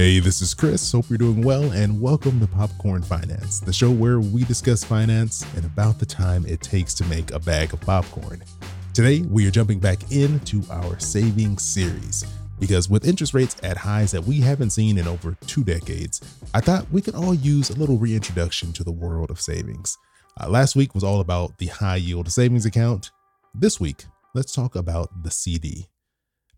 Hey, this is Chris. Hope you're doing well, and welcome to Popcorn Finance, the show where we discuss finance and about the time it takes to make a bag of popcorn. Today, we are jumping back into our savings series because with interest rates at highs that we haven't seen in over two decades, I thought we could all use a little reintroduction to the world of savings. Uh, last week was all about the high yield savings account. This week, let's talk about the CD.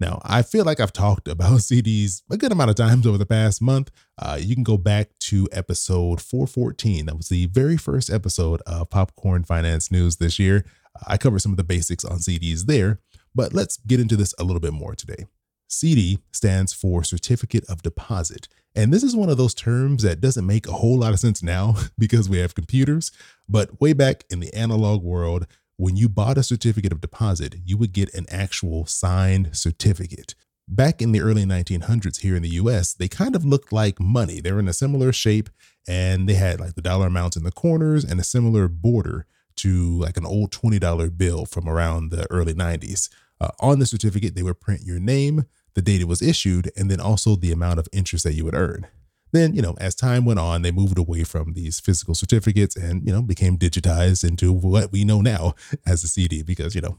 Now, I feel like I've talked about CDs a good amount of times over the past month. Uh, you can go back to episode 414. That was the very first episode of Popcorn Finance News this year. I covered some of the basics on CDs there, but let's get into this a little bit more today. CD stands for Certificate of Deposit. And this is one of those terms that doesn't make a whole lot of sense now because we have computers. But way back in the analog world, when you bought a certificate of deposit, you would get an actual signed certificate. Back in the early 1900s here in the US, they kind of looked like money. They were in a similar shape and they had like the dollar amounts in the corners and a similar border to like an old $20 bill from around the early 90s. Uh, on the certificate, they would print your name, the date it was issued, and then also the amount of interest that you would earn. Then, you know, as time went on, they moved away from these physical certificates and, you know, became digitized into what we know now as a CD because, you know,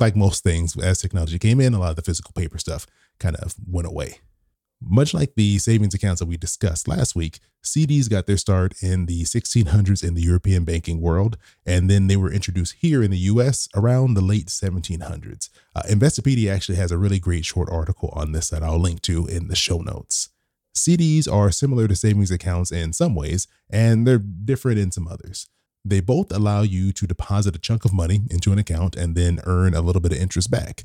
like most things, as technology came in, a lot of the physical paper stuff kind of went away. Much like the savings accounts that we discussed last week, CDs got their start in the 1600s in the European banking world, and then they were introduced here in the US around the late 1700s. Uh, Investopedia actually has a really great short article on this that I'll link to in the show notes. CDs are similar to savings accounts in some ways, and they're different in some others. They both allow you to deposit a chunk of money into an account and then earn a little bit of interest back.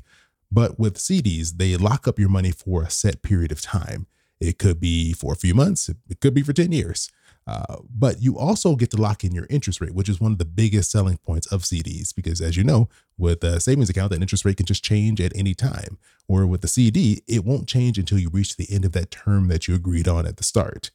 But with CDs, they lock up your money for a set period of time. It could be for a few months, it could be for 10 years. Uh, but you also get to lock in your interest rate, which is one of the biggest selling points of CDs. Because as you know, with a savings account, that interest rate can just change at any time. Or with the CD, it won't change until you reach the end of that term that you agreed on at the start.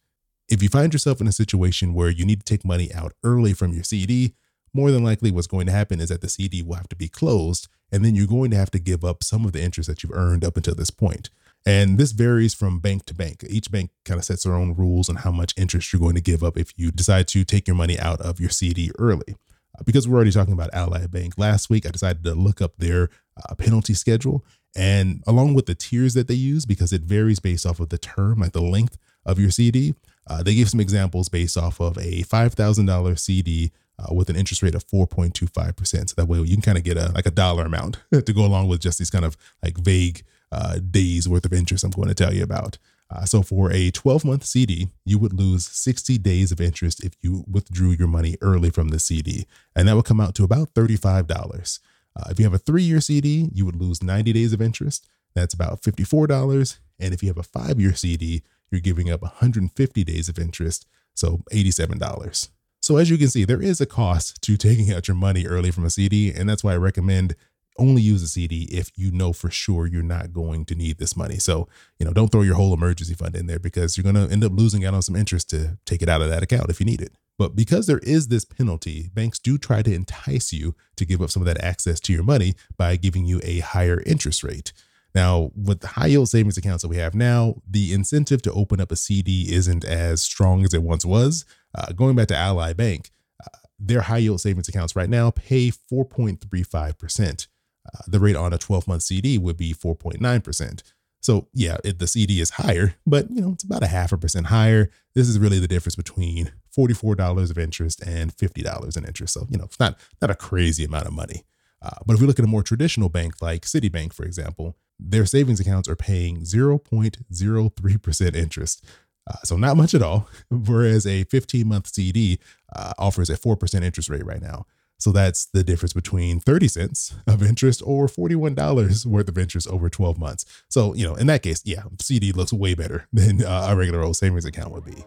If you find yourself in a situation where you need to take money out early from your CD, more than likely what's going to happen is that the CD will have to be closed, and then you're going to have to give up some of the interest that you've earned up until this point. And this varies from bank to bank. Each bank kind of sets their own rules on how much interest you're going to give up if you decide to take your money out of your CD early. Uh, because we're already talking about Ally Bank last week, I decided to look up their uh, penalty schedule and along with the tiers that they use, because it varies based off of the term, like the length of your CD. Uh, they gave some examples based off of a $5,000 CD uh, with an interest rate of 4.25%. So that way you can kind of get a like a dollar amount to go along with just these kind of like vague uh, days worth of interest I'm going to tell you about. Uh, so for a 12 month CD, you would lose 60 days of interest if you withdrew your money early from the CD, and that would come out to about $35. Uh, if you have a three year CD, you would lose 90 days of interest. That's about $54. And if you have a five year CD, you're giving up 150 days of interest, so $87. So as you can see, there is a cost to taking out your money early from a CD, and that's why I recommend only use a CD if you know for sure you're not going to need this money. So, you know, don't throw your whole emergency fund in there because you're going to end up losing out on some interest to take it out of that account if you need it. But because there is this penalty, banks do try to entice you to give up some of that access to your money by giving you a higher interest rate. Now, with the high yield savings accounts that we have now, the incentive to open up a CD isn't as strong as it once was. Uh, going back to Ally Bank, uh, their high yield savings accounts right now pay 4.35%. Uh, the rate on a 12 month CD would be 4.9%. So yeah, it, the CD is higher, but you know, it's about a half a percent higher. This is really the difference between $44 of interest and $50 in interest. So, you know, it's not, not a crazy amount of money. Uh, but if we look at a more traditional bank like Citibank, for example, their savings accounts are paying 0.03% interest. Uh, so not much at all. Whereas a 15 month CD uh, offers a 4% interest rate right now. So that's the difference between 30 cents of interest or $41 worth of interest over 12 months. So, you know, in that case, yeah, CD looks way better than uh, a regular old savings account would be.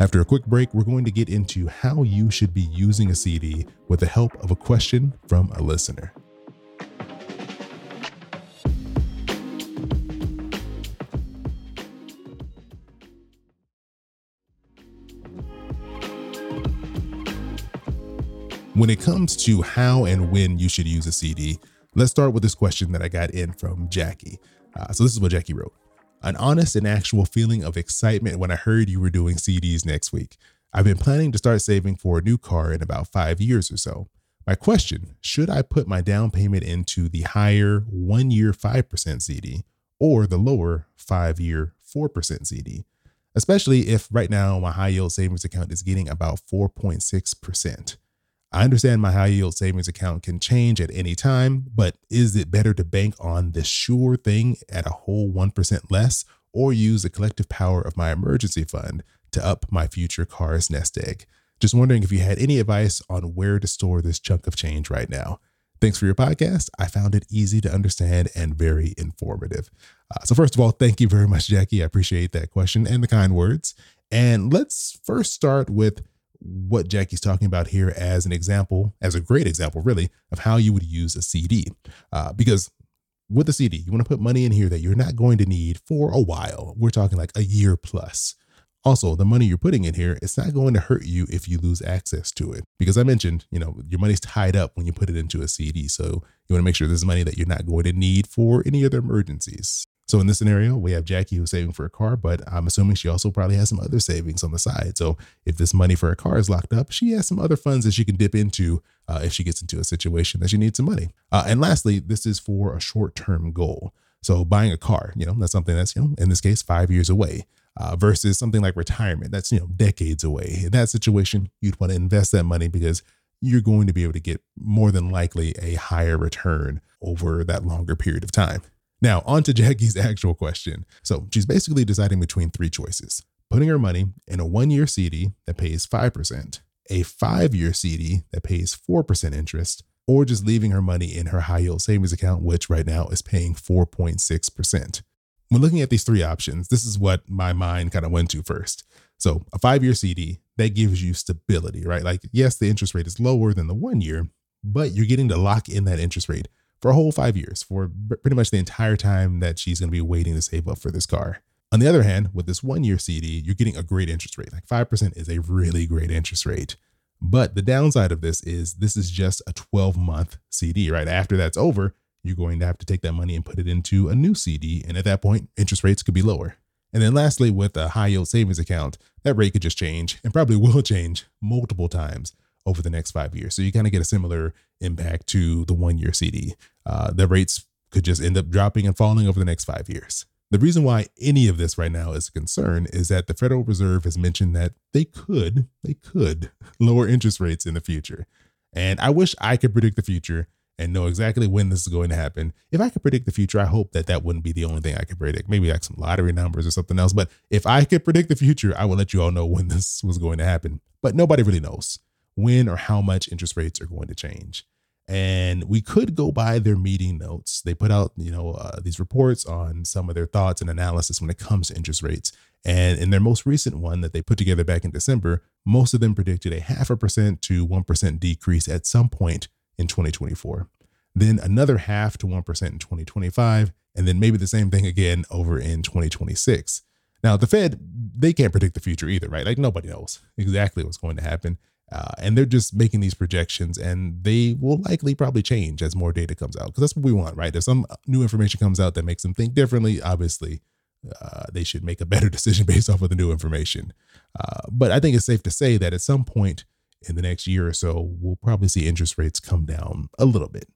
After a quick break, we're going to get into how you should be using a CD with the help of a question from a listener. When it comes to how and when you should use a CD, let's start with this question that I got in from Jackie. Uh, so, this is what Jackie wrote an honest and actual feeling of excitement when I heard you were doing CDs next week. I've been planning to start saving for a new car in about five years or so. My question should I put my down payment into the higher one year 5% CD or the lower five year 4% CD? Especially if right now my high yield savings account is getting about 4.6%. I understand my high yield savings account can change at any time, but is it better to bank on the sure thing at a whole 1% less or use the collective power of my emergency fund to up my future car's nest egg? Just wondering if you had any advice on where to store this chunk of change right now. Thanks for your podcast. I found it easy to understand and very informative. Uh, so, first of all, thank you very much, Jackie. I appreciate that question and the kind words. And let's first start with what Jackie's talking about here as an example, as a great example, really, of how you would use a CD. Uh, because with a CD, you want to put money in here that you're not going to need for a while. We're talking like a year plus. Also, the money you're putting in here, it's not going to hurt you if you lose access to it. Because I mentioned, you know, your money's tied up when you put it into a CD. So you want to make sure this is money that you're not going to need for any other emergencies. So in this scenario, we have Jackie who's saving for a car, but I'm assuming she also probably has some other savings on the side. So if this money for a car is locked up, she has some other funds that she can dip into uh, if she gets into a situation that she needs some money. Uh, and lastly, this is for a short-term goal. So buying a car, you know, that's something that's, you know, in this case, five years away. Uh, versus something like retirement that's you know decades away in that situation you'd want to invest that money because you're going to be able to get more than likely a higher return over that longer period of time now, on to Jackie's actual question. So she's basically deciding between three choices putting her money in a one year CD that pays 5%, a five year CD that pays 4% interest, or just leaving her money in her high yield savings account, which right now is paying 4.6%. When looking at these three options, this is what my mind kind of went to first. So, a five year CD that gives you stability, right? Like, yes, the interest rate is lower than the one year, but you're getting to lock in that interest rate for a whole five years, for pretty much the entire time that she's going to be waiting to save up for this car. On the other hand, with this one year CD, you're getting a great interest rate. Like 5% is a really great interest rate. But the downside of this is this is just a 12 month CD, right? After that's over, you're going to have to take that money and put it into a new CD. And at that point, interest rates could be lower. And then lastly, with a high yield savings account, that rate could just change and probably will change multiple times over the next five years. So you kind of get a similar impact to the one year CD. Uh, the rates could just end up dropping and falling over the next five years. The reason why any of this right now is a concern is that the Federal Reserve has mentioned that they could, they could lower interest rates in the future. And I wish I could predict the future and know exactly when this is going to happen. If I could predict the future, I hope that that wouldn't be the only thing I could predict. Maybe like some lottery numbers or something else. But if I could predict the future, I would let you all know when this was going to happen. But nobody really knows when or how much interest rates are going to change. And we could go by their meeting notes. They put out, you know, uh, these reports on some of their thoughts and analysis when it comes to interest rates. And in their most recent one that they put together back in December, most of them predicted a half a percent to 1% decrease at some point in 2024. Then another half to 1% in 2025. And then maybe the same thing again over in 2026. Now, the Fed, they can't predict the future either, right? Like nobody knows exactly what's going to happen. Uh, and they're just making these projections and they will likely probably change as more data comes out because that's what we want, right? If some new information comes out that makes them think differently, obviously uh, they should make a better decision based off of the new information. Uh, but I think it's safe to say that at some point in the next year or so, we'll probably see interest rates come down a little bit.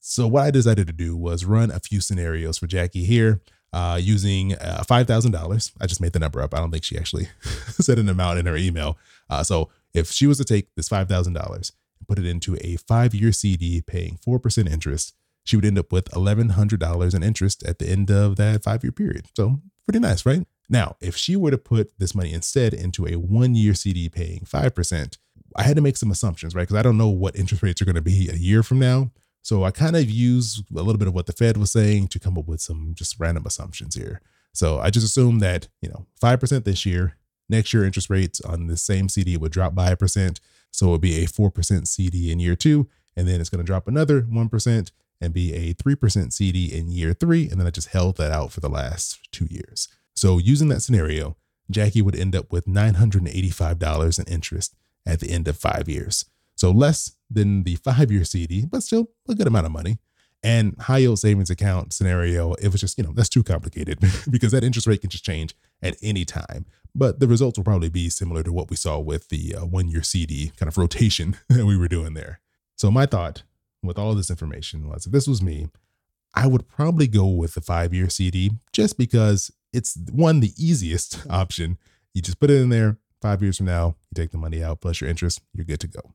So, what I decided to do was run a few scenarios for Jackie here uh, using uh, $5,000. I just made the number up. I don't think she actually said an amount in her email. Uh, so, if she was to take this $5,000 and put it into a five year CD paying 4% interest, she would end up with $1,100 in interest at the end of that five year period. So, pretty nice, right? Now, if she were to put this money instead into a one year CD paying 5%, I had to make some assumptions, right? Because I don't know what interest rates are going to be a year from now. So I kind of used a little bit of what the Fed was saying to come up with some just random assumptions here. So I just assumed that, you know, 5% this year, Next year, interest rates on the same CD would drop by a percent. So it would be a 4% CD in year two. And then it's going to drop another 1% and be a 3% CD in year three. And then I just held that out for the last two years. So using that scenario, Jackie would end up with $985 in interest at the end of five years. So less than the five year CD, but still a good amount of money. And high yield savings account scenario, it was just, you know, that's too complicated because that interest rate can just change at any time. But the results will probably be similar to what we saw with the uh, one year CD kind of rotation that we were doing there. So, my thought with all this information was if this was me, I would probably go with the five year CD just because it's one, the easiest option. You just put it in there, five years from now, you take the money out plus your interest, you're good to go.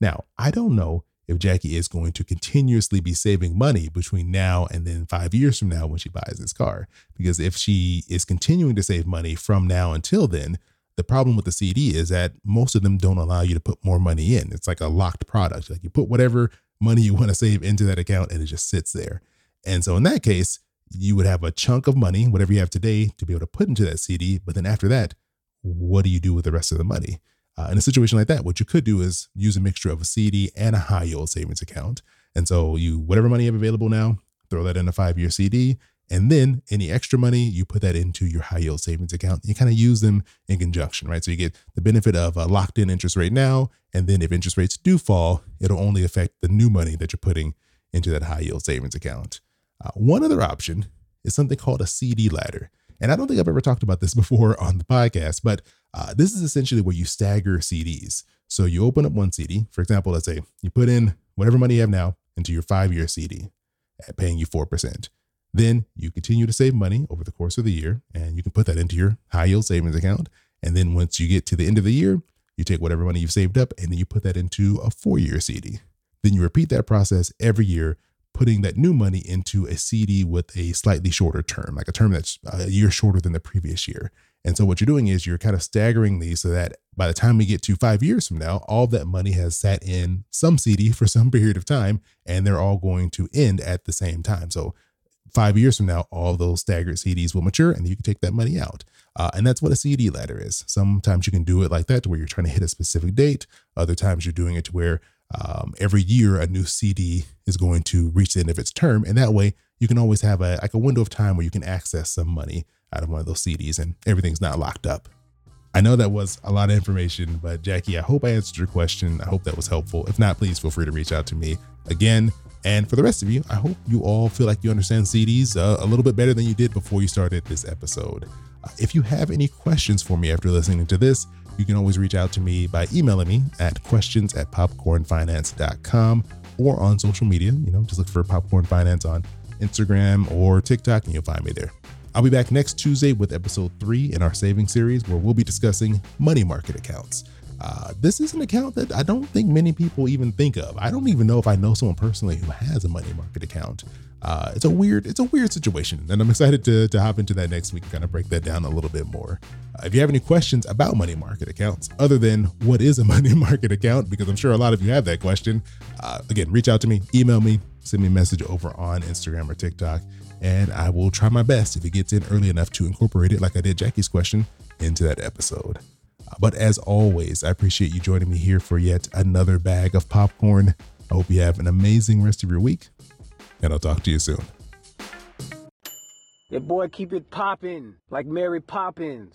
Now, I don't know if Jackie is going to continuously be saving money between now and then five years from now when she buys this car. Because if she is continuing to save money from now until then, the problem with the CD is that most of them don't allow you to put more money in. It's like a locked product. Like you put whatever money you want to save into that account and it just sits there. And so in that case, you would have a chunk of money, whatever you have today, to be able to put into that CD. But then after that, what do you do with the rest of the money? Uh, in a situation like that, what you could do is use a mixture of a CD and a high yield savings account. And so you, whatever money you have available now, throw that in a five year CD. And then any extra money, you put that into your high yield savings account. You kind of use them in conjunction, right? So you get the benefit of a locked in interest rate now. And then if interest rates do fall, it'll only affect the new money that you're putting into that high yield savings account. Uh, one other option is something called a CD ladder. And I don't think I've ever talked about this before on the podcast, but uh, this is essentially where you stagger CDs. So you open up one CD, for example, let's say you put in whatever money you have now into your five year CD, paying you 4%. Then you continue to save money over the course of the year, and you can put that into your high yield savings account. And then once you get to the end of the year, you take whatever money you've saved up and then you put that into a four year CD. Then you repeat that process every year putting that new money into a CD with a slightly shorter term, like a term that's a year shorter than the previous year. And so what you're doing is you're kind of staggering these so that by the time we get to five years from now, all that money has sat in some CD for some period of time, and they're all going to end at the same time. So five years from now, all those staggered CDs will mature and you can take that money out. Uh, and that's what a CD ladder is. Sometimes you can do it like that to where you're trying to hit a specific date. Other times you're doing it to where um, every year a new CD is going to reach the end of its term, and that way you can always have a like a window of time where you can access some money out of one of those CDs, and everything's not locked up. I know that was a lot of information, but Jackie, I hope I answered your question. I hope that was helpful. If not, please feel free to reach out to me again. And for the rest of you, I hope you all feel like you understand CDs uh, a little bit better than you did before you started this episode. If you have any questions for me after listening to this, you can always reach out to me by emailing me at questions at popcornfinance.com or on social media. You know, just look for Popcorn Finance on Instagram or TikTok and you'll find me there. I'll be back next Tuesday with episode three in our saving series where we'll be discussing money market accounts. Uh, this is an account that I don't think many people even think of. I don't even know if I know someone personally who has a money market account. Uh, it's a weird it's a weird situation and i'm excited to, to hop into that next week and kind of break that down a little bit more. Uh, if you have any questions about money market accounts other than what is a money market account because i'm sure a lot of you have that question uh, again reach out to me email me send me a message over on instagram or tiktok and i will try my best if it gets in early enough to incorporate it like i did jackie's question into that episode but as always i appreciate you joining me here for yet another bag of popcorn i hope you have an amazing rest of your week and I'll talk to you soon. Your boy keep it poppin' like Mary Poppins.